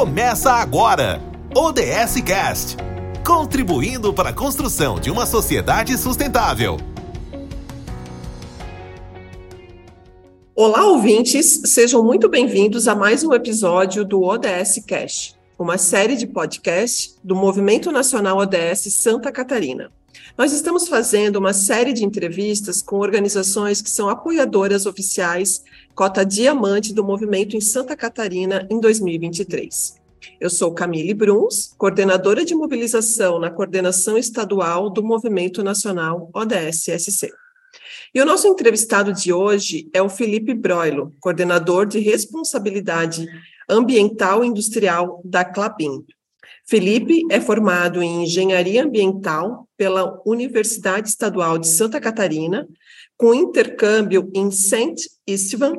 Começa agora! ODS Cast contribuindo para a construção de uma sociedade sustentável. Olá, ouvintes! Sejam muito bem-vindos a mais um episódio do ODS Cast, uma série de podcasts do Movimento Nacional ODS Santa Catarina. Nós estamos fazendo uma série de entrevistas com organizações que são apoiadoras oficiais cota diamante do movimento em Santa Catarina em 2023. Eu sou Camille Bruns, coordenadora de mobilização na coordenação estadual do Movimento Nacional ODS-SC. E o nosso entrevistado de hoje é o Felipe Broilo, coordenador de responsabilidade ambiental e industrial da Clabin. Felipe é formado em engenharia ambiental pela Universidade Estadual de Santa Catarina, com intercâmbio em St. Istvan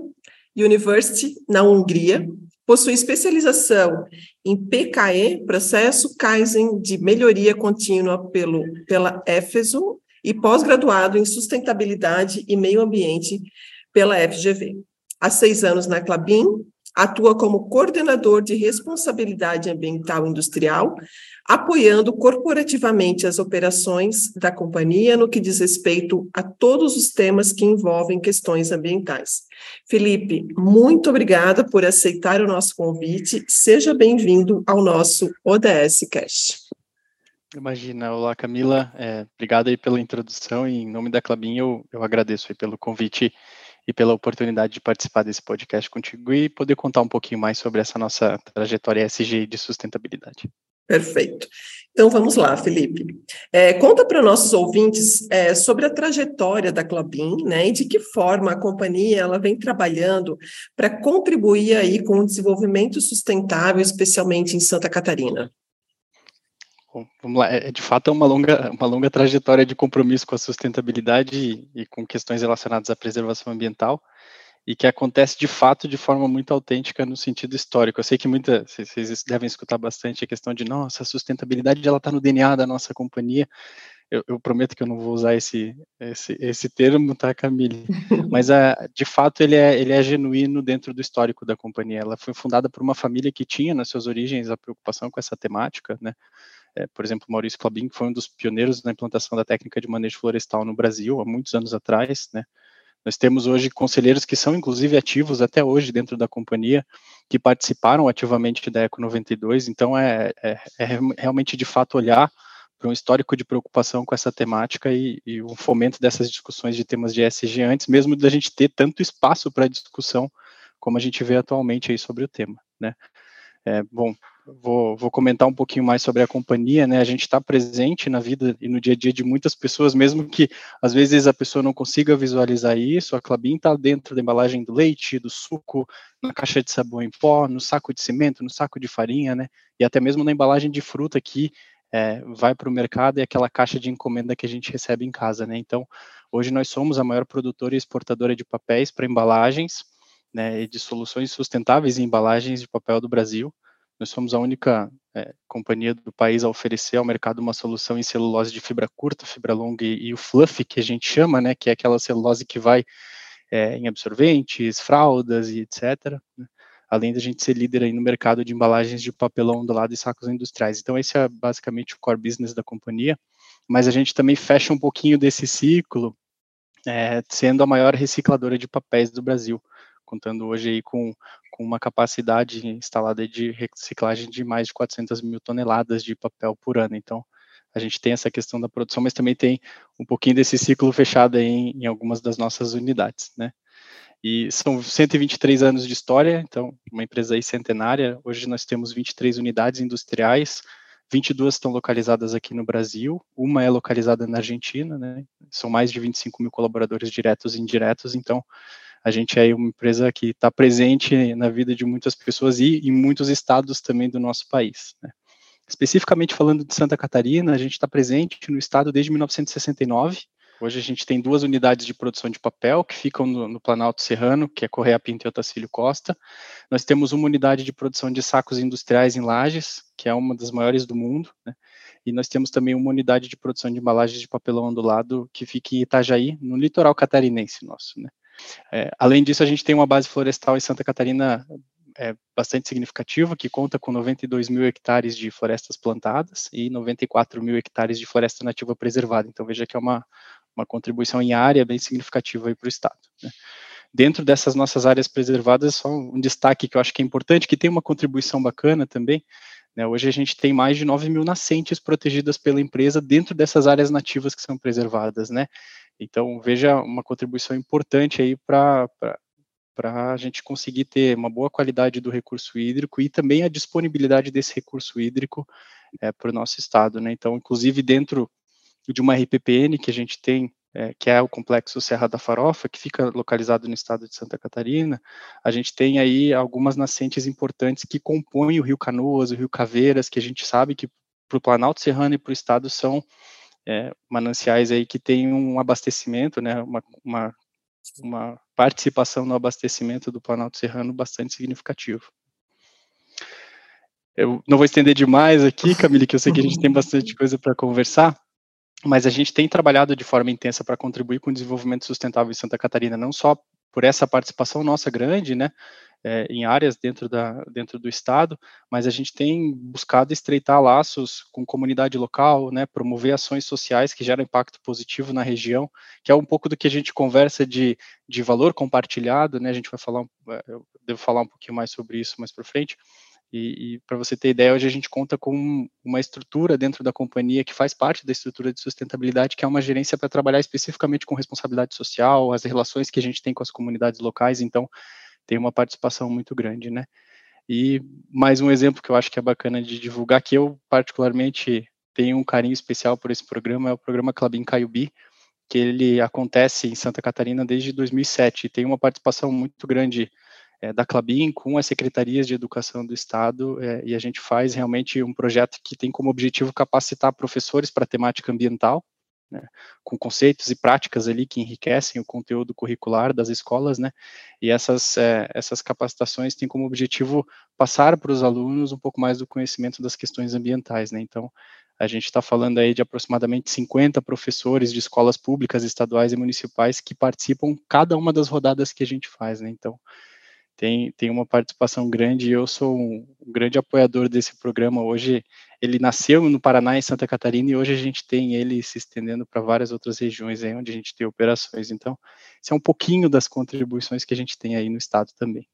University, na Hungria, possui especialização em PKE, Processo Kaizen de Melhoria Contínua pelo, pela EFESO, e pós-graduado em Sustentabilidade e Meio Ambiente pela FGV. Há seis anos na Clabin, atua como coordenador de responsabilidade ambiental industrial, apoiando corporativamente as operações da companhia no que diz respeito a todos os temas que envolvem questões ambientais. Felipe, muito obrigada por aceitar o nosso convite. Seja bem-vindo ao nosso ODS Cast. Imagina, olá Camila, é, obrigado aí pela introdução e em nome da Clabin eu, eu agradeço aí pelo convite e pela oportunidade de participar desse podcast contigo e poder contar um pouquinho mais sobre essa nossa trajetória ESG de sustentabilidade. Perfeito. Então vamos lá, Felipe. É, conta para nossos ouvintes é, sobre a trajetória da Clabin, né, e de que forma a companhia ela vem trabalhando para contribuir aí com o desenvolvimento sustentável, especialmente em Santa Catarina. Vamos lá. É, de fato, é uma longa, uma longa trajetória de compromisso com a sustentabilidade e, e, com questões relacionadas à preservação ambiental e que acontece de fato de forma muito autêntica no sentido histórico. Eu sei que muita, vocês devem escutar bastante a questão de, nossa, a sustentabilidade ela está no DNA da nossa companhia. Eu, eu, prometo que eu não vou usar esse, esse, esse termo, tá, Camille? Mas, a, de fato, ele é, ele é genuíno dentro do histórico da companhia. Ela foi fundada por uma família que tinha nas suas origens a preocupação com essa temática, né? É, por exemplo, Maurício Clabin, que foi um dos pioneiros na implantação da técnica de manejo florestal no Brasil, há muitos anos atrás, né? Nós temos hoje conselheiros que são, inclusive, ativos até hoje dentro da companhia, que participaram ativamente da Eco 92, então é, é, é realmente, de fato, olhar para um histórico de preocupação com essa temática e, e o fomento dessas discussões de temas de ESG antes mesmo da gente ter tanto espaço para discussão como a gente vê atualmente aí sobre o tema, né? É, bom, vou, vou, comentar um pouquinho mais sobre a companhia, né? A gente está presente na vida e no dia a dia de muitas pessoas, mesmo que às vezes a pessoa não consiga visualizar isso. A Clabin está dentro da embalagem do leite, do suco, na caixa de sabão em pó, no saco de cimento, no saco de farinha, né? E até mesmo na embalagem de fruta que é, vai para o mercado e aquela caixa de encomenda que a gente recebe em casa, né? Então, hoje nós somos a maior produtora e exportadora de papéis para embalagens né, de soluções sustentáveis em embalagens de papel do Brasil. Nós somos a única é, companhia do país a oferecer ao mercado uma solução em celulose de fibra curta, fibra longa e, e o fluff, que a gente chama, né, que é aquela celulose que vai é, em absorventes, fraldas e etc. Né, além da gente ser líder aí no mercado de embalagens de papelão do lado e sacos industriais. Então, esse é basicamente o core business da companhia, mas a gente também fecha um pouquinho desse ciclo, é, sendo a maior recicladora de papéis do Brasil contando hoje aí com, com uma capacidade instalada de reciclagem de mais de 400 mil toneladas de papel por ano. Então, a gente tem essa questão da produção, mas também tem um pouquinho desse ciclo fechado em, em algumas das nossas unidades, né? E são 123 anos de história, então, uma empresa aí centenária. Hoje nós temos 23 unidades industriais, 22 estão localizadas aqui no Brasil, uma é localizada na Argentina, né? São mais de 25 mil colaboradores diretos e indiretos, então a gente é uma empresa que está presente na vida de muitas pessoas e em muitos estados também do nosso país. Né? Especificamente falando de Santa Catarina, a gente está presente no estado desde 1969. Hoje a gente tem duas unidades de produção de papel que ficam no, no Planalto Serrano, que é Correia Pinto e Otacílio Costa. Nós temos uma unidade de produção de sacos industriais em Lages, que é uma das maiores do mundo, né? E nós temos também uma unidade de produção de embalagens de papelão ondulado que fica em Itajaí, no litoral catarinense nosso, né? É, além disso, a gente tem uma base florestal em Santa Catarina é bastante significativa, que conta com 92 mil hectares de florestas plantadas e 94 mil hectares de floresta nativa preservada. Então, veja que é uma, uma contribuição em área bem significativa para o Estado. Né? Dentro dessas nossas áreas preservadas, só um destaque que eu acho que é importante, que tem uma contribuição bacana também, né? Hoje a gente tem mais de 9 mil nascentes protegidas pela empresa dentro dessas áreas nativas que são preservadas, né? Então, veja uma contribuição importante aí para para a gente conseguir ter uma boa qualidade do recurso hídrico e também a disponibilidade desse recurso hídrico é, para o nosso estado, né? Então, inclusive dentro de uma RPPN que a gente tem, é, que é o complexo Serra da Farofa, que fica localizado no estado de Santa Catarina, a gente tem aí algumas nascentes importantes que compõem o Rio Canoas, o Rio Caveiras, que a gente sabe que para o Planalto Serrano e para o estado são é, mananciais aí que têm um abastecimento, né, uma, uma, uma participação no abastecimento do Planalto Serrano bastante significativo. Eu não vou estender demais aqui, Camille, que eu sei que a gente tem bastante coisa para conversar, mas a gente tem trabalhado de forma intensa para contribuir com o desenvolvimento sustentável em Santa Catarina, não só por essa participação nossa grande, né, é, em áreas dentro, da, dentro do estado, mas a gente tem buscado estreitar laços com comunidade local, né, promover ações sociais que geram impacto positivo na região, que é um pouco do que a gente conversa de, de valor compartilhado, né, a gente vai falar, é, eu devo falar um pouquinho mais sobre isso mais para frente, e, e para você ter ideia, hoje a gente conta com uma estrutura dentro da companhia que faz parte da estrutura de sustentabilidade, que é uma gerência para trabalhar especificamente com responsabilidade social, as relações que a gente tem com as comunidades locais, então tem uma participação muito grande, né? E mais um exemplo que eu acho que é bacana de divulgar, que eu particularmente tenho um carinho especial por esse programa, é o programa Clabin Caiubi, que ele acontece em Santa Catarina desde 2007 e tem uma participação muito grande é, da Clabin com as secretarias de educação do Estado, é, e a gente faz realmente um projeto que tem como objetivo capacitar professores para temática ambiental, né, com conceitos e práticas ali que enriquecem o conteúdo curricular das escolas, né, e essas, é, essas capacitações têm como objetivo passar para os alunos um pouco mais do conhecimento das questões ambientais, né, então a gente está falando aí de aproximadamente 50 professores de escolas públicas, estaduais e municipais que participam cada uma das rodadas que a gente faz, né, então tem, tem uma participação grande e eu sou um, um grande apoiador desse programa. Hoje, ele nasceu no Paraná, em Santa Catarina, e hoje a gente tem ele se estendendo para várias outras regiões aí onde a gente tem operações. Então, isso é um pouquinho das contribuições que a gente tem aí no estado também.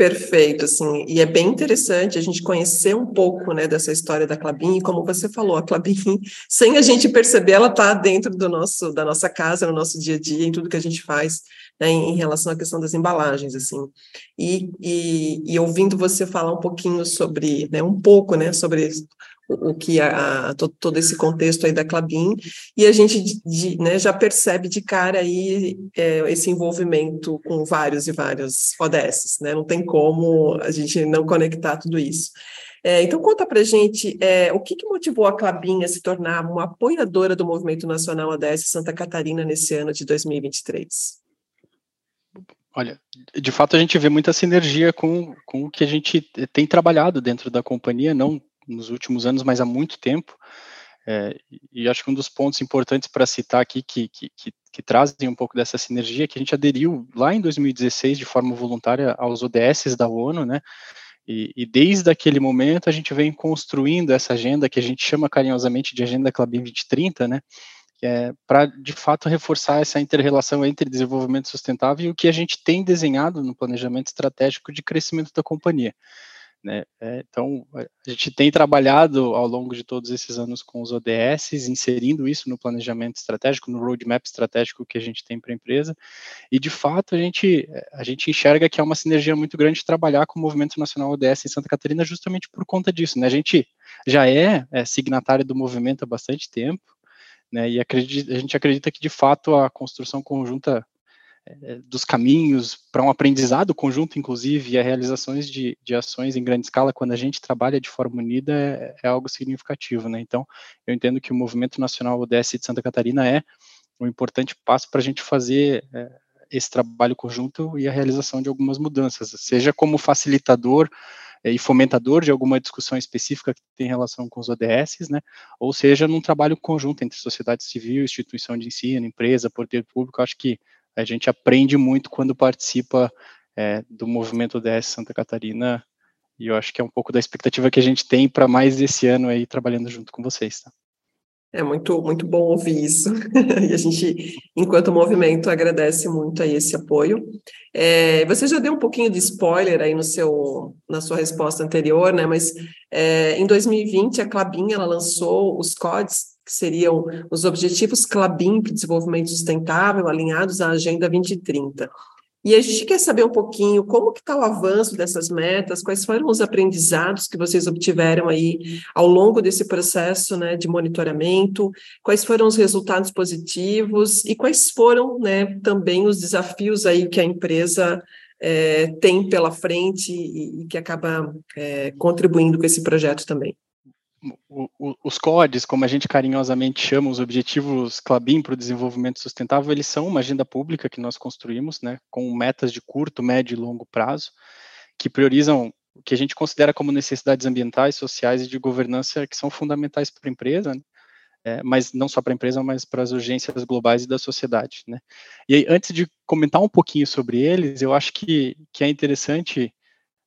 Perfeito, assim, e é bem interessante a gente conhecer um pouco, né, dessa história da Clabin, e como você falou, a Clabin, sem a gente perceber, ela está dentro do nosso, da nossa casa, no nosso dia a dia, em tudo que a gente faz, né, em, relação à questão das embalagens, assim, e, e, e, ouvindo você falar um pouquinho sobre, né, um pouco, né, sobre o, que a, a, todo esse contexto aí da Clabin, e a gente de, né, já percebe de cara aí é, esse envolvimento com vários e vários ODS, né? Não tem como a gente não conectar tudo isso. É, então, conta para gente é, o que, que, motivou a Clabin a se tornar uma apoiadora do Movimento Nacional ODS Santa Catarina nesse ano de 2023. Olha, de fato a gente vê muita sinergia com, com o que a gente tem trabalhado dentro da companhia, não nos últimos anos, mas há muito tempo. É, e acho que um dos pontos importantes para citar aqui que, que, que, que, trazem um pouco dessa sinergia é que a gente aderiu lá em 2016 de forma voluntária aos ODS da ONU, né? E, e, desde aquele momento a gente vem construindo essa agenda que a gente chama carinhosamente de Agenda Clabin 2030, né? É, para de fato reforçar essa interrelação entre desenvolvimento sustentável e o que a gente tem desenhado no planejamento estratégico de crescimento da companhia. Né? É, então, a gente tem trabalhado ao longo de todos esses anos com os ODS, inserindo isso no planejamento estratégico, no roadmap estratégico que a gente tem para a empresa, e de fato a gente, a gente enxerga que é uma sinergia muito grande trabalhar com o Movimento Nacional ODS em Santa Catarina justamente por conta disso. Né? A gente já é, é signatário do movimento há bastante tempo, né? e acredita, a gente acredita que de fato a construção conjunta dos caminhos para um aprendizado conjunto, inclusive, e a realizações de, de ações em grande escala, quando a gente trabalha de forma unida, é, é algo significativo, né? Então, eu entendo que o Movimento Nacional ODS de Santa Catarina é um importante passo para a gente fazer é, esse trabalho conjunto e a realização de algumas mudanças, seja como facilitador é, e fomentador de alguma discussão específica que tem relação com os ODS, né, ou seja, num trabalho conjunto entre sociedade civil, instituição de ensino, empresa, poder público, acho que a gente aprende muito quando participa é, do movimento ODS Santa Catarina, e eu acho que é um pouco da expectativa que a gente tem para mais esse ano aí trabalhando junto com vocês. Tá? É muito, muito bom ouvir isso. e a gente, enquanto movimento, agradece muito aí esse apoio. É, você já deu um pouquinho de spoiler aí no seu, na sua resposta anterior, né? Mas é, em 2020 a Clabin ela lançou os CODs, que seriam os Objetivos Clabin para o Desenvolvimento Sustentável, alinhados à Agenda 2030. E a gente quer saber um pouquinho como que está o avanço dessas metas, quais foram os aprendizados que vocês obtiveram aí ao longo desse processo né, de monitoramento, quais foram os resultados positivos e quais foram né, também os desafios aí que a empresa é, tem pela frente e, e que acaba é, contribuindo com esse projeto também os CODES, como a gente carinhosamente chama, os Objetivos Clabin para o Desenvolvimento Sustentável, eles são uma agenda pública que nós construímos, né, com metas de curto, médio e longo prazo, que priorizam o que a gente considera como necessidades ambientais, sociais e de governança que são fundamentais para a empresa, né, é, mas não só para a empresa, mas para as urgências globais e da sociedade. Né. E aí, antes de comentar um pouquinho sobre eles, eu acho que, que é interessante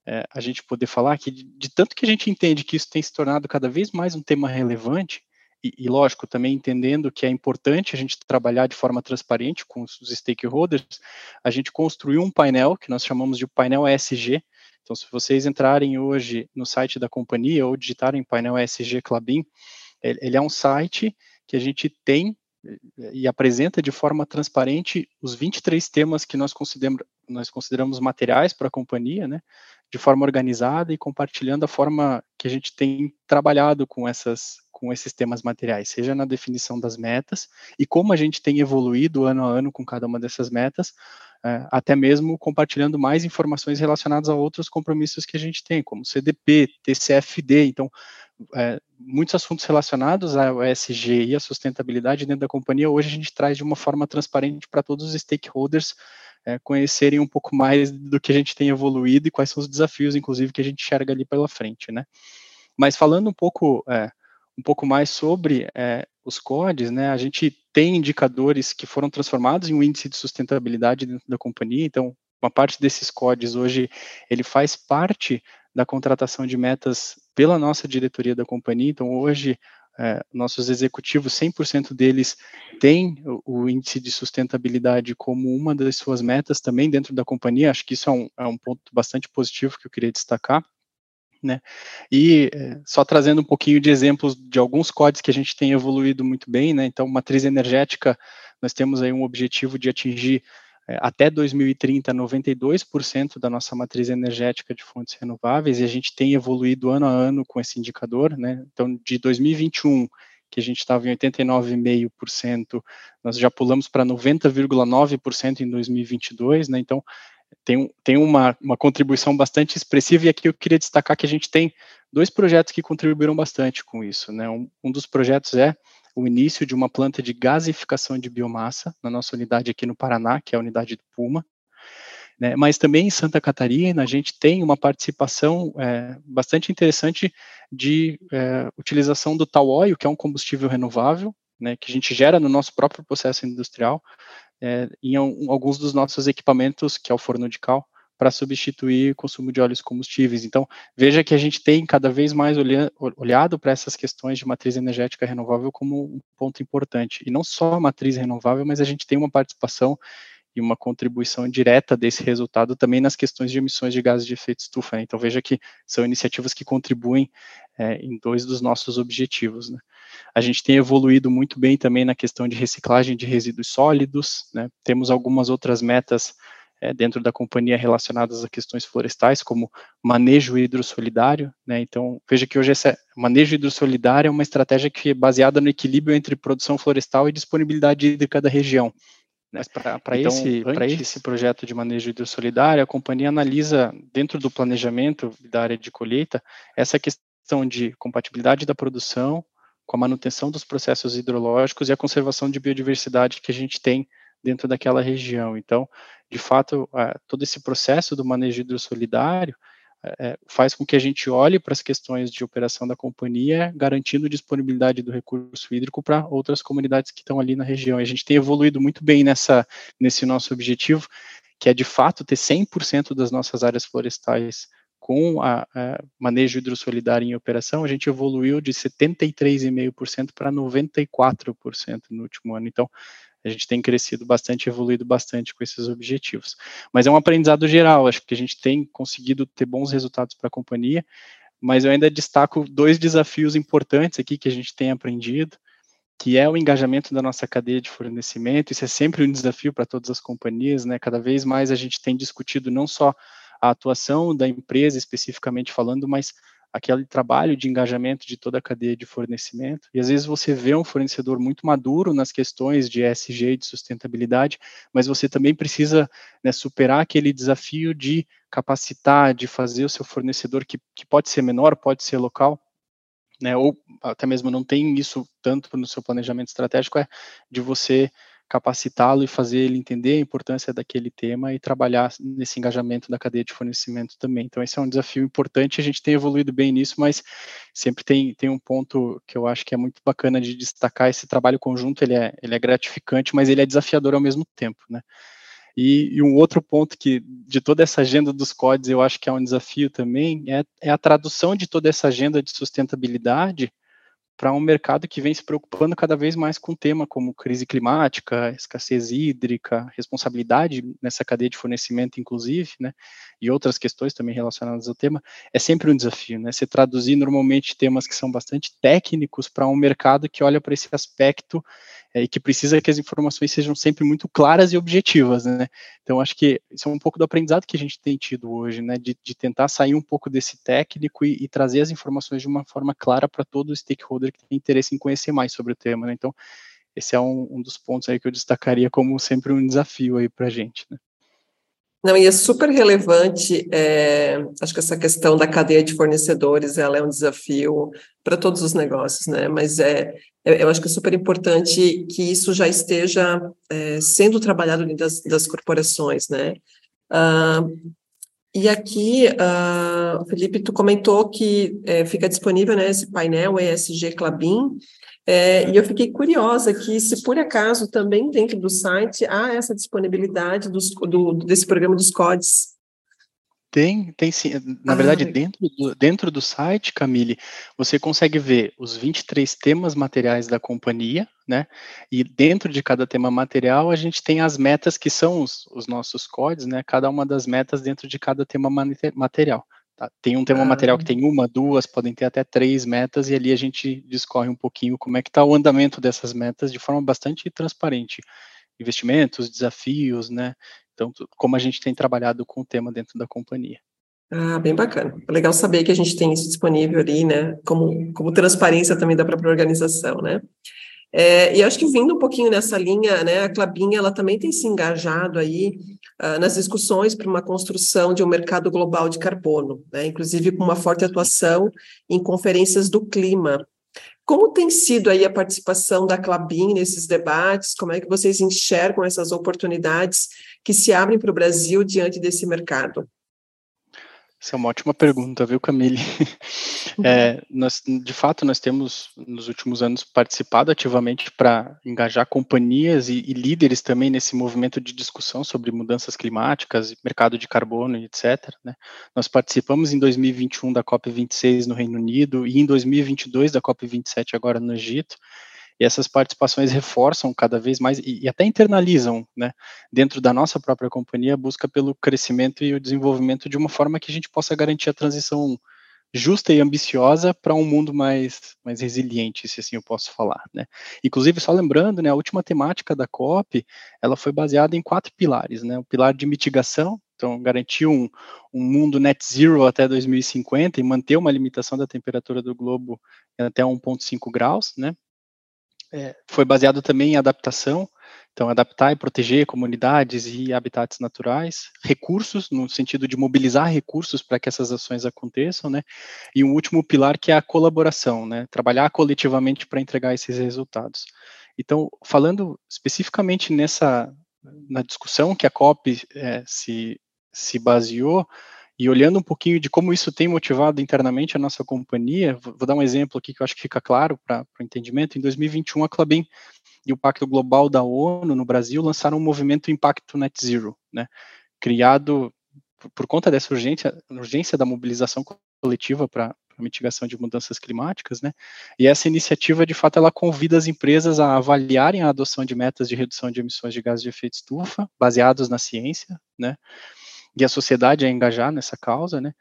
é, a gente poder falar que de, de, tanto que a gente entende que isso tem se tornado cada vez mais um tema relevante, e, e, lógico, também entendendo que é importante a gente trabalhar de forma transparente com os, stakeholders, a gente construiu um painel que nós chamamos de painel ESG. Então, se vocês entrarem hoje no site da companhia ou digitarem painel ESG Clabin, ele, ele é um site que a gente tem e apresenta de forma transparente os 23 temas que nós consideramos, nós consideramos materiais para a companhia, né, de forma organizada e compartilhando a forma que a gente tem trabalhado com essas com esses temas materiais, seja na definição das metas e como a gente tem evoluído ano a ano com cada uma dessas metas, é, até mesmo compartilhando mais informações relacionadas a outros compromissos que a gente tem, como CDP, TCFD, então é, muitos assuntos relacionados ao ESG e à sustentabilidade dentro da companhia, hoje a gente traz de uma forma transparente para todos os stakeholders é, conhecerem um pouco mais do que a gente tem evoluído e quais são os desafios, inclusive, que a gente enxerga ali pela frente, né? Mas falando um pouco, é, um pouco mais sobre é, os CODES, né, a gente tem indicadores que foram transformados em um índice de sustentabilidade dentro da companhia, então uma parte desses CODES hoje, ele faz parte da contratação de metas pela nossa diretoria da companhia. Então, hoje, é, nossos executivos, 100% deles têm o, o, índice de sustentabilidade como uma das suas metas também dentro da companhia. Acho que isso é um, é um ponto bastante positivo que eu queria destacar. Né? E é, só trazendo um pouquinho de exemplos de alguns códigos que a gente tem evoluído muito bem, né? Então, matriz energética, nós temos aí um objetivo de atingir até 2030 92% da nossa matriz energética de fontes renováveis e a gente tem evoluído ano a ano com esse indicador, né? Então, de 2021 que a gente estava em 89,5%, nós já pulamos para 90,9% em 2022, né? Então, tem, tem uma, uma contribuição bastante expressiva, e aqui eu queria destacar que a gente tem dois projetos que contribuíram bastante com isso. Né? Um, um dos projetos é o início de uma planta de gasificação de biomassa na nossa unidade aqui no Paraná, que é a unidade do Puma. Né? Mas também em Santa Catarina, a gente tem uma participação é, bastante interessante de é, utilização do tal que é um combustível renovável, né, que a gente gera no nosso próprio processo industrial, é, em alguns dos nossos equipamentos, que é o forno de cal, para substituir o consumo de óleos combustíveis. Então, veja que a gente tem cada vez mais olha, olhado para essas questões de matriz energética renovável como um ponto importante. E não só a matriz renovável, mas a gente tem uma participação e uma contribuição direta desse resultado também nas questões de emissões de gases de efeito estufa. Né? Então, veja que são iniciativas que contribuem é, em dois dos nossos objetivos. Né? A gente tem evoluído muito bem também na questão de reciclagem de resíduos sólidos, né? temos algumas outras metas é, dentro da companhia relacionadas a questões florestais, como manejo hidrossolidário, né? Então, veja que hoje esse manejo hidrossolidário é uma estratégia que é baseada no equilíbrio entre produção florestal e disponibilidade hídrica da região. Né? Mas para então, esse, esse projeto de manejo hidrossolidário, a companhia analisa, dentro do planejamento da área de colheita, essa questão de compatibilidade da produção com a manutenção dos processos hidrológicos e a conservação de biodiversidade que a gente tem dentro daquela região. Então, de fato, todo esse processo do manejo hidrossolidário é, faz com que a gente olhe para as questões de operação da companhia, garantindo disponibilidade do recurso hídrico para outras comunidades que estão ali na região. E a gente tem evoluído muito bem nessa, nesse nosso objetivo, que é de fato ter 100% das nossas áreas florestais com a, a manejo hidrossolidário em operação, a gente evoluiu de 73,5% para 94% no último ano. Então, a gente tem crescido bastante, evoluído bastante com esses objetivos. Mas é um aprendizado geral, acho que a gente tem conseguido ter bons resultados para a companhia, mas eu ainda destaco dois desafios importantes aqui que a gente tem aprendido, que é o engajamento da nossa cadeia de fornecimento. Isso é sempre um desafio para todas as companhias, né? Cada vez mais a gente tem discutido não só a atuação da empresa especificamente falando, mas aquele trabalho de engajamento de toda a cadeia de fornecimento. E às vezes você vê um fornecedor muito maduro nas questões de ESG e de sustentabilidade, mas você também precisa né, superar aquele desafio de capacitar, de fazer o seu fornecedor, que, que pode ser menor, pode ser local, né, ou até mesmo não tem isso tanto no seu planejamento estratégico, é de você capacitá-lo e fazer ele entender a importância daquele tema e trabalhar nesse engajamento da cadeia de fornecimento também. Então, esse é um desafio importante, a gente tem evoluído bem nisso, mas sempre tem, tem um ponto que eu acho que é muito bacana de destacar, esse trabalho conjunto, ele é, ele é gratificante, mas ele é desafiador ao mesmo tempo, né? E, e, um outro ponto que, de toda essa agenda dos códigos, eu acho que é um desafio também, é, é a tradução de toda essa agenda de sustentabilidade para um mercado que vem se preocupando cada vez mais com tema como crise climática, escassez hídrica, responsabilidade nessa cadeia de fornecimento, inclusive, né, e outras questões também relacionadas ao tema, é sempre um desafio, né, se traduzir normalmente temas que são bastante técnicos para um mercado que olha para esse aspecto é, e que precisa que as informações sejam sempre muito claras e objetivas, né? Então, acho que isso é um pouco do aprendizado que a gente tem tido hoje, né? De, de tentar sair um pouco desse técnico e, e trazer as informações de uma forma clara para todo stakeholder que tem interesse em conhecer mais sobre o tema, né? Então, esse é um, um dos pontos aí que eu destacaria como sempre um desafio aí para a gente, né? Não, e é super relevante, é, acho que essa questão da cadeia de fornecedores, ela é um desafio para todos os negócios, né, mas é, é, eu acho que é super importante que isso já esteja é, sendo trabalhado das, das corporações, né. Ah, e aqui, uh, Felipe, tu comentou que é, fica disponível né, esse painel ESG Clabin, é, e eu fiquei curiosa que, se por acaso também dentro do site há essa disponibilidade dos, do, desse programa dos CODES. Tem, tem sim. Na ah, verdade, dentro do, dentro do site, Camille, você consegue ver os 23 temas materiais da companhia, né? E dentro de cada tema material, a gente tem as metas que são os, os nossos códigos, né? Cada uma das metas dentro de cada tema material. Tá? Tem um tema ah. material que tem uma, duas, podem ter até três metas, e ali a gente discorre um pouquinho como é que está o andamento dessas metas de forma bastante transparente. Investimentos, desafios, né? Então, como a gente tem trabalhado com o tema dentro da companhia. Ah, bem bacana. Legal saber que a gente tem isso disponível ali, né? Como, como transparência também da própria organização, né? É, e acho que vindo um pouquinho nessa linha, né, a Clabinha ela também tem se engajado aí uh, nas discussões para uma construção de um mercado global de carbono, né, inclusive com uma forte atuação em conferências do clima. Como tem sido aí a participação da Clabin nesses debates? Como é que vocês enxergam essas oportunidades que se abrem para o Brasil diante desse mercado? Essa é uma ótima pergunta, viu, Camille? É, nós, de fato, nós temos, nos últimos anos, participado ativamente para engajar companhias e, e, líderes também nesse movimento de discussão sobre mudanças climáticas, mercado de carbono, etc. Né? Nós participamos em 2021 da COP26 no Reino Unido e em 2022 da COP27 agora no Egito e essas participações reforçam cada vez mais e, e, até internalizam, né, dentro da nossa própria companhia, a busca pelo crescimento e o desenvolvimento de uma forma que a gente possa garantir a transição justa e ambiciosa para um mundo mais, mais resiliente, se assim eu posso falar, né. Inclusive, só lembrando, né, a última temática da COP, ela foi baseada em quatro pilares, né, o pilar de mitigação, então, garantir um, um, mundo net zero até 2050 e manter uma limitação da temperatura do globo até 1,5 graus, né? É, foi baseado também em adaptação, então adaptar e proteger comunidades e habitats naturais, recursos, no sentido de mobilizar recursos para que essas ações aconteçam, né? E um último pilar que é a colaboração, né? Trabalhar coletivamente para entregar esses resultados. Então, falando especificamente nessa na discussão que a COP é, se, se baseou, e olhando um pouquinho de como isso tem motivado internamente a nossa companhia, vou, dar um exemplo aqui que eu acho que fica claro para o entendimento. Em 2021, a Clabin e o Pacto Global da ONU no Brasil lançaram um movimento Impacto Net Zero, né? criado por, conta dessa urgência, urgência da mobilização coletiva para mitigação de mudanças climáticas, né? E essa iniciativa, de fato, ela convida as empresas a avaliarem a adoção de metas de redução de emissões de gases de efeito estufa, baseados na ciência, né? E a sociedade a engajar nessa causa, né?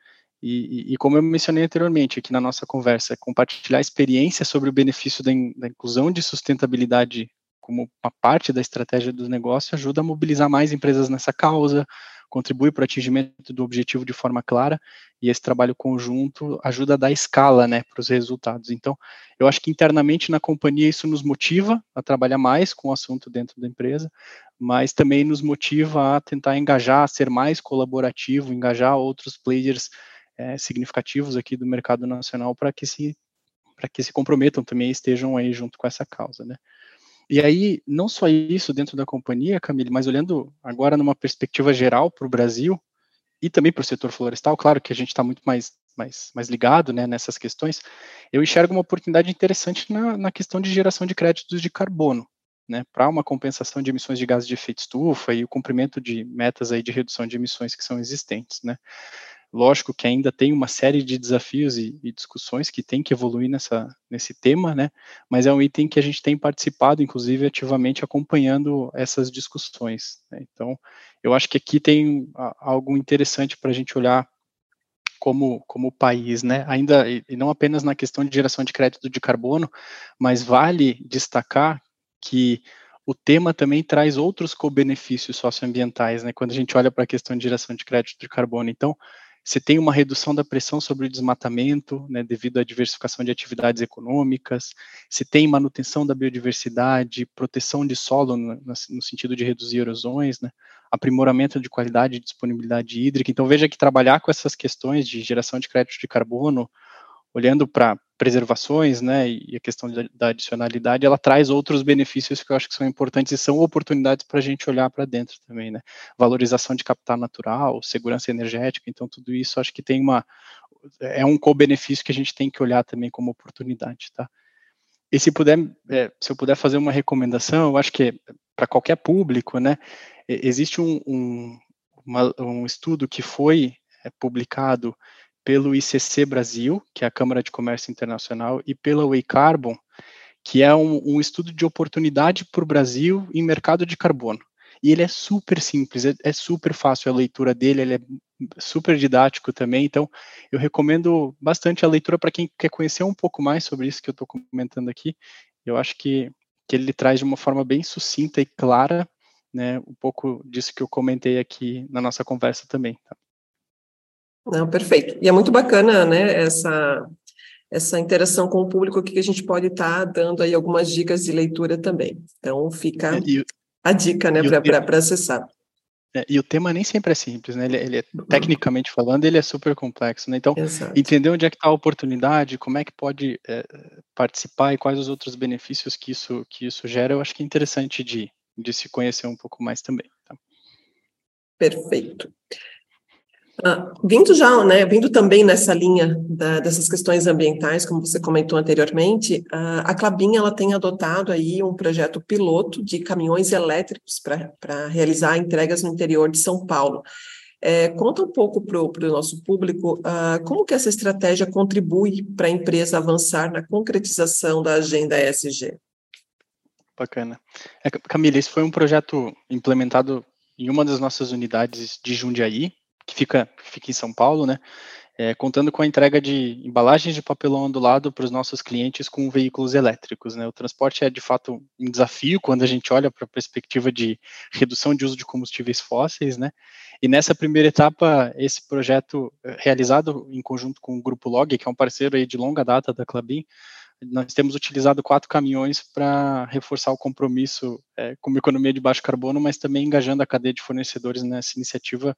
E, e, e, como eu mencionei anteriormente aqui na nossa conversa, compartilhar experiência sobre o benefício da, in, da, inclusão de sustentabilidade como uma parte da estratégia do negócio ajuda a mobilizar mais empresas nessa causa, contribui para o atingimento do objetivo de forma clara, e esse trabalho conjunto ajuda a dar escala né, para os resultados. Então, eu acho que internamente na companhia isso nos motiva a trabalhar mais com o assunto dentro da empresa, mas também nos motiva a tentar engajar, a ser mais colaborativo, engajar outros players é, significativos aqui do mercado nacional para que se para que se comprometam também estejam aí junto com essa causa, né? E aí, não só isso dentro da companhia, Camille, mas olhando agora numa perspectiva geral para o Brasil e também para o setor florestal, claro que a gente está muito mais, mais, mais ligado né, nessas questões, eu enxergo uma oportunidade interessante na, na questão de geração de créditos de carbono, né, para uma compensação de emissões de gases de efeito estufa e o cumprimento de metas aí de redução de emissões que são existentes, né. Lógico que ainda tem uma série de desafios e, e, discussões que tem que evoluir nessa, nesse tema, né? Mas é um item que a gente tem participado, inclusive, ativamente acompanhando essas discussões. Né? Então, eu acho que aqui tem algo interessante para a gente olhar como, como país, né? Ainda, e não apenas na questão de geração de crédito de carbono, mas vale destacar que o tema também traz outros co-benefícios socioambientais, né? Quando a gente olha para a questão de geração de crédito de carbono. Então, se tem uma redução da pressão sobre o desmatamento, né, devido à diversificação de atividades econômicas, se tem manutenção da biodiversidade, proteção de solo no, no sentido de reduzir erosões, né, aprimoramento de qualidade e disponibilidade hídrica. Então veja que trabalhar com essas questões de geração de crédito de carbono, olhando para preservações, né, e a questão da, da, adicionalidade, ela traz outros benefícios que eu acho que são importantes e são oportunidades para a gente olhar para dentro também, né, valorização de capital natural, segurança energética, então tudo isso acho que tem uma, é um co-benefício que a gente tem que olhar também como oportunidade, tá. E se puder, é, se eu puder fazer uma recomendação, eu acho que para qualquer público, né, existe um, um, uma, um estudo que foi é, publicado pelo ICC Brasil, que é a Câmara de Comércio Internacional, e pela Way Carbon, que é um, um estudo de oportunidade para o Brasil em mercado de carbono. E ele é super simples, é, é super fácil a leitura dele, ele é super didático também, então eu recomendo bastante a leitura para quem quer conhecer um pouco mais sobre isso que eu estou comentando aqui. Eu acho que, que ele traz de uma forma bem sucinta e clara né, um pouco disso que eu comentei aqui na nossa conversa também. Tá? Não, perfeito. E é muito bacana, né, essa, essa interação com o público que a gente pode estar tá dando aí algumas dicas de leitura também. Então, fica é, e, a dica, né, para acessar. É, e o tema nem sempre é simples, né? Ele, ele é, uhum. tecnicamente falando, ele é super complexo, né? Então, Exato. entender onde é que está a oportunidade, como é que pode é, participar e quais os outros benefícios que isso, que isso gera, eu acho que é interessante de, de se conhecer um pouco mais também. Tá? Perfeito. Ah, vindo já, né, vindo também nessa linha da, dessas questões ambientais, como você comentou anteriormente, a, a Clabin ela tem adotado aí um projeto piloto de caminhões elétricos para realizar entregas no interior de São Paulo. É, conta um pouco para o nosso público uh, como que essa estratégia contribui para a empresa avançar na concretização da agenda ESG. Bacana. É, Camila, esse foi um projeto implementado em uma das nossas unidades de Jundiaí, que fica, fica em São Paulo, né? É, contando com a entrega de embalagens de papelão ondulado para os nossos clientes com veículos elétricos. Né? O transporte é de fato um desafio quando a gente olha para a perspectiva de redução de uso de combustíveis fósseis, né? E nessa primeira etapa, esse projeto é, realizado em conjunto com o Grupo Log, que é um parceiro aí de longa data da Clabin, nós temos utilizado quatro caminhões para reforçar o compromisso é, com uma economia de baixo carbono, mas também engajando a cadeia de fornecedores nessa iniciativa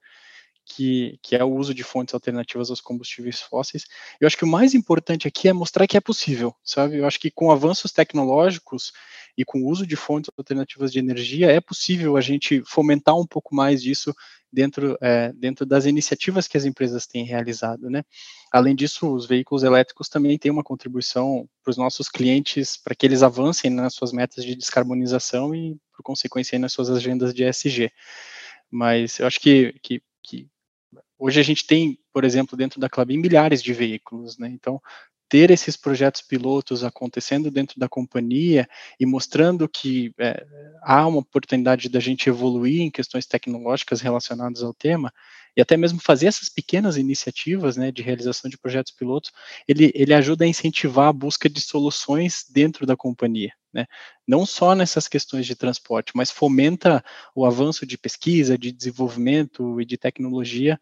que, que é o uso de fontes alternativas aos combustíveis fósseis. Eu acho que o mais importante aqui é mostrar que é possível, sabe? Eu acho que com avanços tecnológicos e com o uso de fontes alternativas de energia, é possível a gente fomentar um pouco mais disso dentro, é, dentro das iniciativas que as empresas têm realizado, né? Além disso, os veículos elétricos também têm uma contribuição para os nossos clientes, para que eles avancem nas suas metas de descarbonização e, por consequência, nas suas agendas de ESG. Mas eu acho que, que, que hoje a gente tem, por exemplo, dentro da Clabin, milhares de veículos, né? Então, ter esses projetos pilotos acontecendo dentro da companhia e mostrando que é, há uma oportunidade da gente evoluir em questões tecnológicas relacionadas ao tema e até mesmo fazer essas pequenas iniciativas né, de realização de projetos pilotos, ele, ele ajuda a incentivar a busca de soluções dentro da companhia. Né? Não só nessas questões de transporte, mas fomenta o avanço de pesquisa, de desenvolvimento e de tecnologia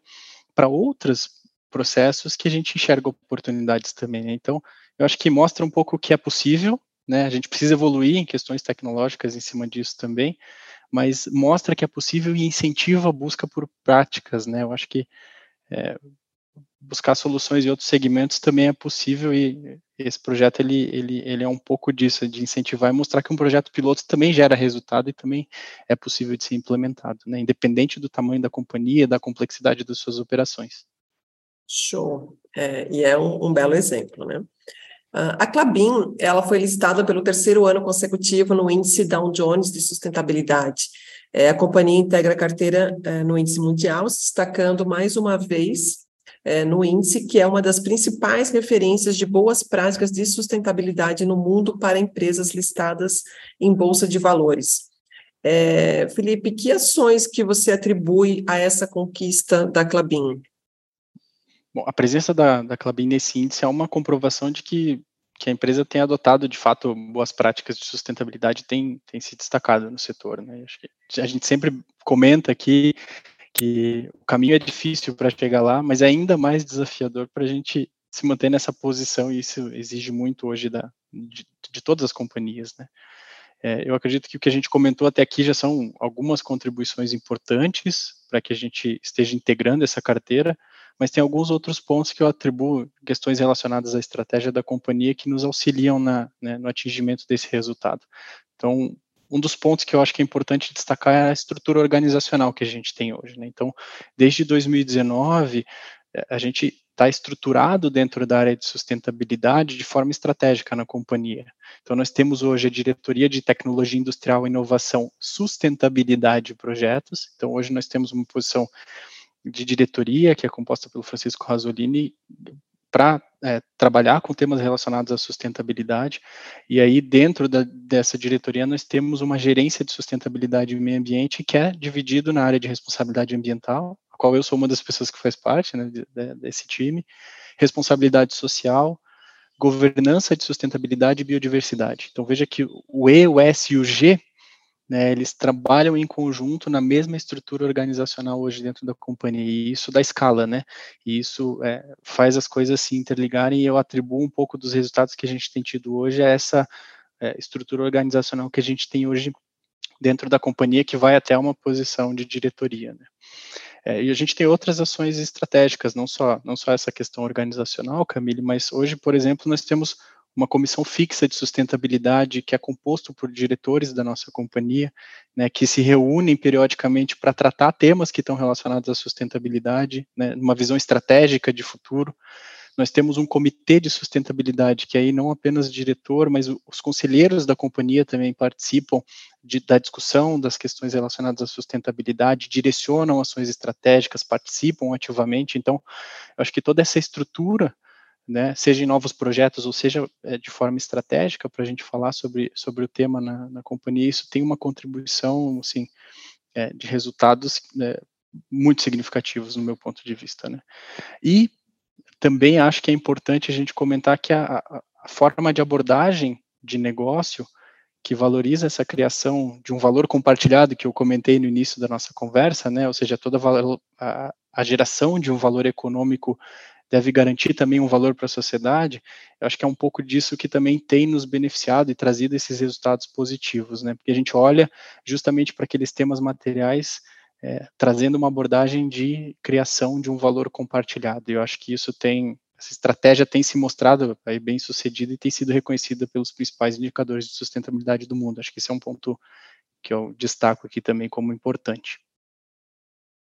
para outras processos que a gente enxerga oportunidades também. Né? Então, eu acho que mostra um pouco o que é possível, né? A gente precisa evoluir em questões tecnológicas em cima disso também, mas mostra que é possível e incentiva a busca por práticas, né? Eu acho que é, buscar soluções em outros segmentos também é possível e esse projeto ele, ele, ele é um pouco disso, de incentivar e mostrar que um projeto piloto também gera resultado e também é possível de ser implementado, né? Independente do tamanho da companhia, da complexidade das suas operações. Show. É, e é um, um, belo exemplo, né? A Clabin, ela foi listada pelo terceiro ano consecutivo no índice Dow Jones de sustentabilidade. É, a companhia integra a carteira é, no índice mundial, se destacando mais uma vez é, no índice, que é uma das principais referências de boas práticas de sustentabilidade no mundo para empresas listadas em bolsa de valores. É, Felipe, que ações que você atribui a essa conquista da Clabin? Bom, a presença da, da Clabin nesse índice é uma comprovação de que, que a empresa tem adotado, de fato, boas práticas de sustentabilidade tem, tem se destacado no setor. Né? a gente sempre comenta aqui que o caminho é difícil para chegar lá, mas é ainda mais desafiador para a gente se manter nessa posição e isso exige muito hoje da, de, de todas as companhias, né? É, eu acredito que o que a gente comentou até aqui já são algumas contribuições importantes para que a gente esteja integrando essa carteira, mas tem alguns outros pontos que eu atribuo, questões relacionadas à estratégia da companhia que nos auxiliam na, né, no atingimento desse resultado. Então, um dos pontos que eu acho que é importante destacar é a estrutura organizacional que a gente tem hoje. Né? Então, desde 2019, a gente está estruturado dentro da área de sustentabilidade de forma estratégica na companhia. Então, nós temos hoje a diretoria de tecnologia industrial, inovação, sustentabilidade e projetos. Então, hoje nós temos uma posição de diretoria, que é composta pelo Francisco Rasolini, para é, trabalhar com temas relacionados à sustentabilidade. E aí, dentro da, dessa diretoria, nós temos uma gerência de sustentabilidade e meio ambiente que é dividido na área de responsabilidade ambiental, a qual eu sou uma das pessoas que faz parte né, de, de, desse time, responsabilidade social, governança de sustentabilidade e biodiversidade. Então, veja que o E, o S e o G né, eles trabalham em conjunto na mesma estrutura organizacional hoje dentro da companhia, e isso dá escala, né? E isso é, faz as coisas se interligarem, e eu atribuo um pouco dos resultados que a gente tem tido hoje a essa é, estrutura organizacional que a gente tem hoje dentro da companhia, que vai até uma posição de diretoria, né? É, e a gente tem outras ações estratégicas, não só, não só essa questão organizacional, Camille, mas hoje, por exemplo, nós temos uma comissão fixa de sustentabilidade que é composto por diretores da nossa companhia, né, que se reúnem periodicamente para tratar temas que estão relacionados à sustentabilidade, né, uma visão estratégica de futuro. Nós temos um comitê de sustentabilidade, que aí não apenas o diretor, mas os conselheiros da companhia também participam de, da discussão das questões relacionadas à sustentabilidade, direcionam ações estratégicas, participam ativamente. Então, eu acho que toda essa estrutura né, seja em novos projetos ou seja é, de forma estratégica para a gente falar sobre, sobre o tema na, na companhia, isso tem uma contribuição, assim, é, de resultados é, muito significativos no meu ponto de vista, né. E também acho que é importante a gente comentar que a, a forma de abordagem de negócio que valoriza essa criação de um valor compartilhado que eu comentei no início da nossa conversa, né, ou seja, toda a, a geração de um valor econômico deve garantir também um valor para a sociedade, eu acho que é um pouco disso que também tem nos beneficiado e trazido esses resultados positivos, né? Porque a gente olha justamente para aqueles temas materiais, é, trazendo uma abordagem de criação de um valor compartilhado. E eu acho que isso tem, essa estratégia tem se mostrado aí, bem sucedida e tem sido reconhecida pelos principais indicadores de sustentabilidade do mundo. Acho que esse é um ponto que eu destaco aqui também como importante.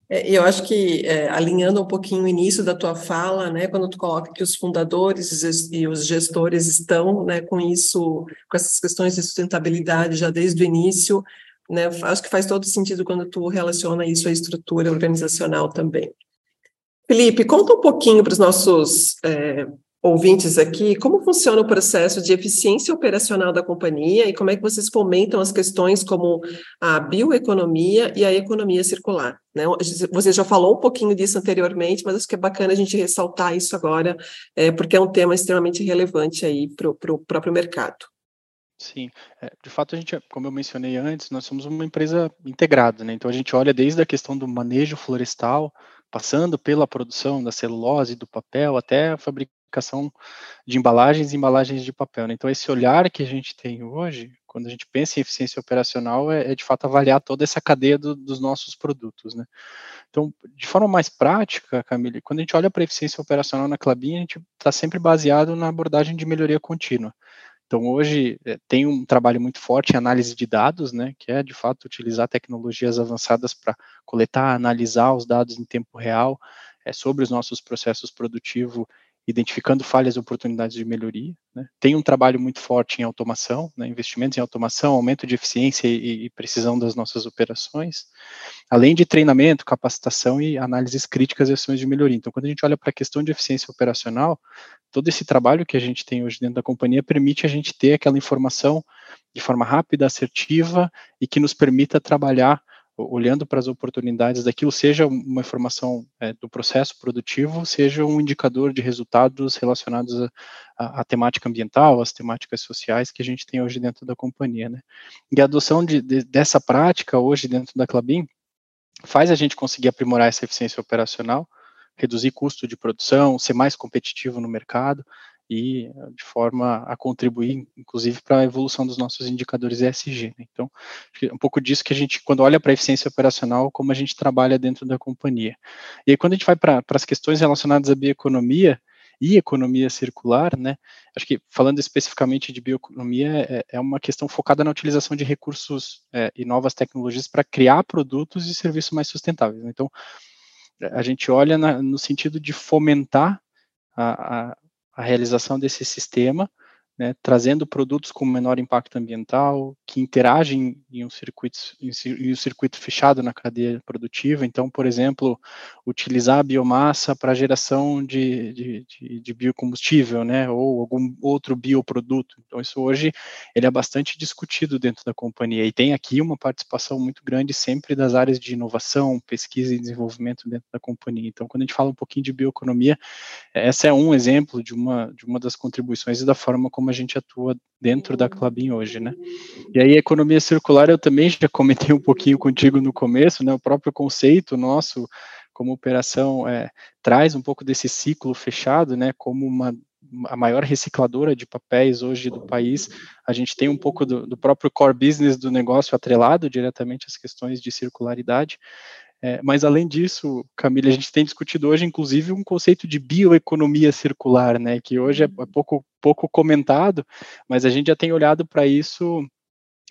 É, eu acho que, é, alinhando um pouquinho o início da tua fala, né, quando tu coloca que os fundadores e os gestores estão né, com isso, com essas questões de sustentabilidade já desde o início, né? Acho que faz todo sentido quando tu relaciona isso à estrutura organizacional também. Felipe, conta um pouquinho para os nossos é, ouvintes aqui como funciona o processo de eficiência operacional da companhia e como é que vocês fomentam as questões como a bioeconomia e a economia circular. Né? Você já falou um pouquinho disso anteriormente, mas acho que é bacana a gente ressaltar isso agora, é, porque é um tema extremamente relevante aí para o próprio mercado. Sim, é, de fato a gente, como eu mencionei antes, nós somos uma empresa integrada, né? Então a gente olha desde a questão do manejo florestal, passando pela produção da celulose, do papel, até a fabricação de embalagens e embalagens de papel. Né? Então esse olhar que a gente tem hoje, quando a gente pensa em eficiência operacional, é, é de fato avaliar toda essa cadeia do, dos nossos produtos, né? Então, de forma mais prática, Camille, quando a gente olha para eficiência operacional na Clabin, a gente está sempre baseado na abordagem de melhoria contínua. Então, hoje é, tem um trabalho muito forte em análise de dados, né, que é, de fato, utilizar tecnologias avançadas para coletar, analisar os dados em tempo real é, sobre os nossos processos produtivos identificando falhas e oportunidades de melhoria. Né? Tem um trabalho muito forte em automação, né? investimentos em automação, aumento de eficiência e, e, precisão das nossas operações, além de treinamento, capacitação e análises críticas e ações de melhoria. Então, quando a gente olha para a questão de eficiência operacional, todo esse trabalho que a gente tem hoje dentro da companhia permite a gente ter aquela informação de forma rápida, assertiva e que nos permita trabalhar olhando para as oportunidades daquilo, seja uma informação é, do processo produtivo, seja um indicador de resultados relacionados à temática ambiental, às temáticas sociais que a gente tem hoje dentro da companhia. Né? E a adoção de, de, dessa prática hoje dentro da Clabin faz a gente conseguir aprimorar essa eficiência operacional, reduzir custo de produção, ser mais competitivo no mercado e de forma a contribuir, inclusive, para a evolução dos nossos indicadores ESG. Né? Então, é um pouco disso que a gente, quando olha para a eficiência operacional, como a gente trabalha dentro da companhia. E aí, quando a gente vai para as questões relacionadas à bioeconomia e economia circular, né? Acho que falando especificamente de bioeconomia, é, é uma questão focada na utilização de recursos é, e novas tecnologias para criar produtos e serviços mais sustentáveis. Né? Então, a gente olha na, no sentido de fomentar a, a a realização desse sistema, né, trazendo produtos com menor impacto ambiental, que interagem em um circuito, em um circuito fechado na cadeia produtiva. Então, por exemplo, utilizar a biomassa para geração de, de, de, de, biocombustível, né, ou algum outro bioproduto. Então, isso hoje ele é bastante discutido dentro da companhia e tem aqui uma participação muito grande sempre das áreas de inovação, pesquisa e desenvolvimento dentro da companhia. Então, quando a gente fala um pouquinho de bioeconomia, essa é um exemplo de uma de uma das contribuições e da forma como como a gente atua dentro da Clabin hoje, né? E aí, economia circular, eu também já comentei um pouquinho contigo no começo, né? O próprio conceito nosso como operação é, traz um pouco desse ciclo fechado, né? Como uma a maior recicladora de papéis hoje do país, a gente tem um pouco do, do próprio core business do negócio atrelado diretamente às questões de circularidade, é, mas além disso, Camila, a gente tem discutido hoje, inclusive, um conceito de bioeconomia circular, né, que hoje é, é pouco, pouco comentado, mas a gente já tem olhado para isso,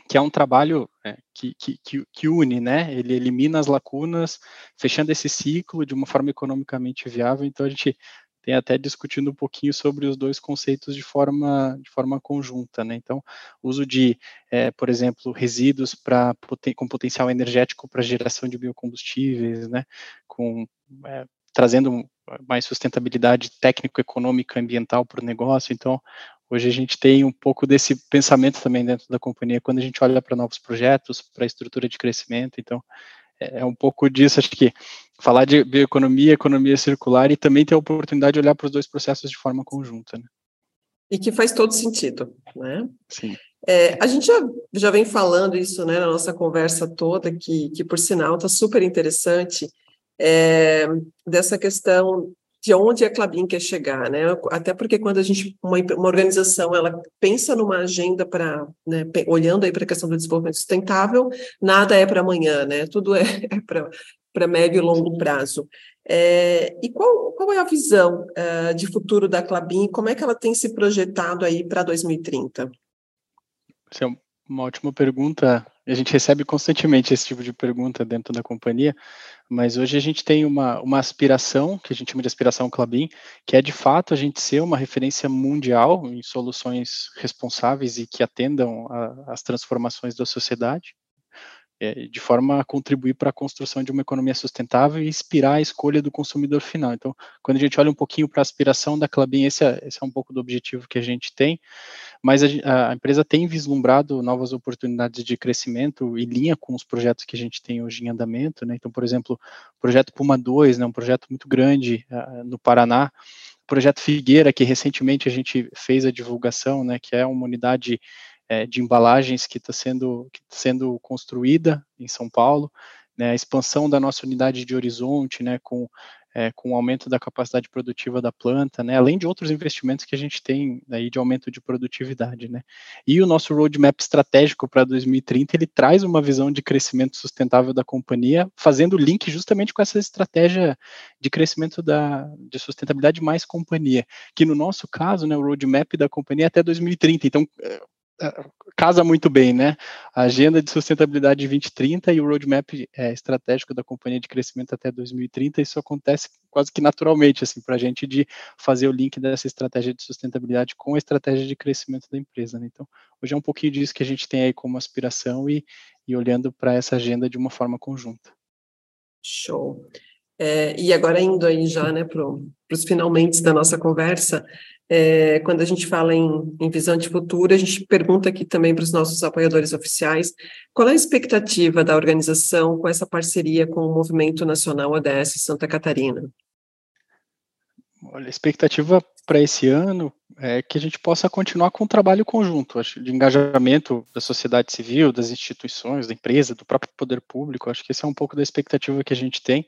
que é um trabalho é, que, que, que, une, né, ele elimina as lacunas, fechando esse ciclo de uma forma economicamente viável, então a gente tem até discutindo um pouquinho sobre os dois conceitos de forma, de forma conjunta, né? Então, uso de, é, por exemplo, resíduos para com potencial energético para geração de biocombustíveis, né? Com é, trazendo mais sustentabilidade técnico-econômica ambiental para o negócio. Então, hoje a gente tem um pouco desse pensamento também dentro da companhia quando a gente olha para novos projetos, para a estrutura de crescimento. Então, é, é um pouco disso, acho que falar de bioeconomia, economia circular e também ter a oportunidade de olhar para os dois processos de forma conjunta. Né? E que faz todo sentido, né? Sim. É, a gente já, já vem falando isso né, na nossa conversa toda, que, que por sinal está super interessante, é, dessa questão de onde a Clabin quer chegar, né? Até porque quando a gente, uma, uma organização, ela pensa numa agenda para, né, olhando aí para a questão do desenvolvimento sustentável, nada é para amanhã, né? Tudo é, é para médio e longo prazo. É, e qual, qual é a visão uh, de futuro da Clabin? Como é que ela tem se projetado aí para 2030? Essa é uma ótima pergunta. A gente recebe constantemente esse tipo de pergunta dentro da companhia. Mas hoje a gente tem uma, uma aspiração, que a gente chama de aspiração Clabin, que é de fato a gente ser uma referência mundial em soluções responsáveis e que atendam às transformações da sociedade. É, de forma a contribuir para a construção de uma economia sustentável e inspirar a escolha do consumidor final. Então, quando a gente olha um pouquinho para a aspiração da Clabin, esse é, esse é um pouco do objetivo que a gente tem, mas a, a, empresa tem vislumbrado novas oportunidades de crescimento em linha com os projetos que a gente tem hoje em andamento. Né? Então, por exemplo, o projeto Puma 2, né, um projeto muito grande uh, no Paraná, o projeto Figueira, que recentemente a gente fez a divulgação, né, que é uma unidade é, de embalagens que está sendo, que tá sendo construída em São Paulo, né, a expansão da nossa unidade de horizonte, né, com, é, com o aumento da capacidade produtiva da planta, né, além de outros investimentos que a gente tem aí de aumento de produtividade, né. E o nosso roadmap estratégico para 2030, ele traz uma visão de crescimento sustentável da companhia, fazendo link justamente com essa estratégia de crescimento da, de sustentabilidade mais companhia, que no nosso caso, né, o roadmap da companhia é até 2030, então é, casa muito bem, né? A agenda de sustentabilidade de 2030 e o roadmap é, estratégico da companhia de crescimento até 2030, isso acontece quase que naturalmente, assim, para a gente de fazer o link dessa estratégia de sustentabilidade com a estratégia de crescimento da empresa, né? Então, hoje é um pouquinho disso que a gente tem aí como aspiração e, e olhando para essa agenda de uma forma conjunta. Show. É, e agora indo aí já, né, para os finalmente da nossa conversa, é, quando a gente fala em, em, visão de futuro, a gente pergunta aqui também para os nossos apoiadores oficiais qual é a expectativa da organização com essa parceria com o Movimento Nacional ODS Santa Catarina. Olha, a expectativa para esse ano é que a gente possa continuar com o trabalho conjunto, acho, de engajamento da sociedade civil, das instituições, da empresa, do próprio poder público. Acho que esse é um pouco da expectativa que a gente tem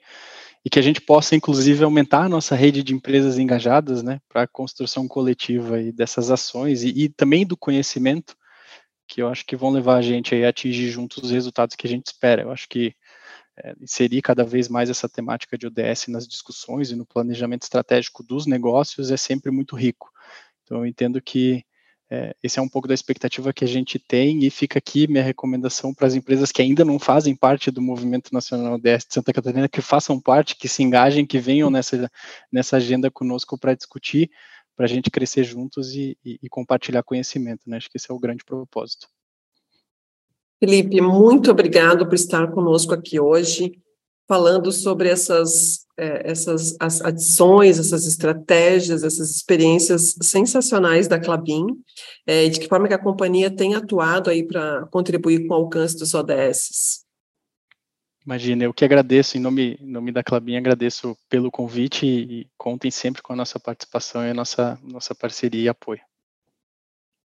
e que a gente possa, inclusive, aumentar a nossa rede de empresas engajadas, né, para a construção coletiva e dessas ações e, e, também do conhecimento, que eu acho que vão levar a gente a atingir juntos os resultados que a gente espera. Eu acho que é, inserir cada vez mais essa temática de ODS nas discussões e no planejamento estratégico dos negócios é sempre muito rico. Então, eu entendo que é, esse é um pouco da expectativa que a gente tem e fica aqui minha recomendação para as empresas que ainda não fazem parte do Movimento Nacional DS de Santa Catarina, que façam parte, que se engajem, que venham nessa, nessa agenda conosco para discutir, para a gente crescer juntos e, e, e compartilhar conhecimento. Né? Acho que esse é o grande propósito. Felipe, muito obrigado por estar conosco aqui hoje falando sobre essas, é, essas adições, essas estratégias, essas experiências sensacionais da Clabin, é, e de que forma que a companhia tem atuado aí para contribuir com o alcance dos ODS. Imagina, eu que agradeço, em nome, em nome da Clabin, agradeço pelo convite e, e contem sempre com a nossa participação e a nossa, nossa parceria e apoio.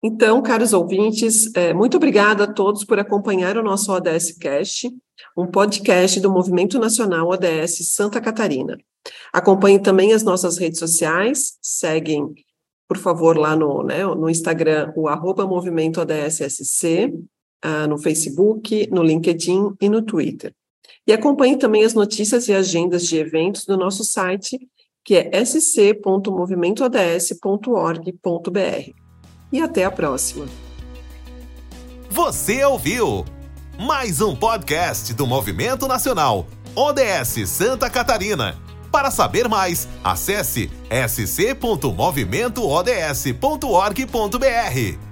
Então, caros ouvintes, é, muito obrigada a todos por acompanhar o nosso ODS Cast, um podcast do Movimento Nacional ODS Santa Catarina. Acompanhe também as nossas redes sociais, seguem, por favor, lá no, né, no Instagram, o arroba Movimento ODSSC, uh, no Facebook, no LinkedIn e no Twitter. E acompanhe também as notícias e agendas de eventos do nosso site, que é sc.movimentoods.org.br e até a próxima. Você ouviu mais um podcast do Movimento Nacional ODS Santa Catarina. Para saber mais, acesse sc.movimentoods.org.br.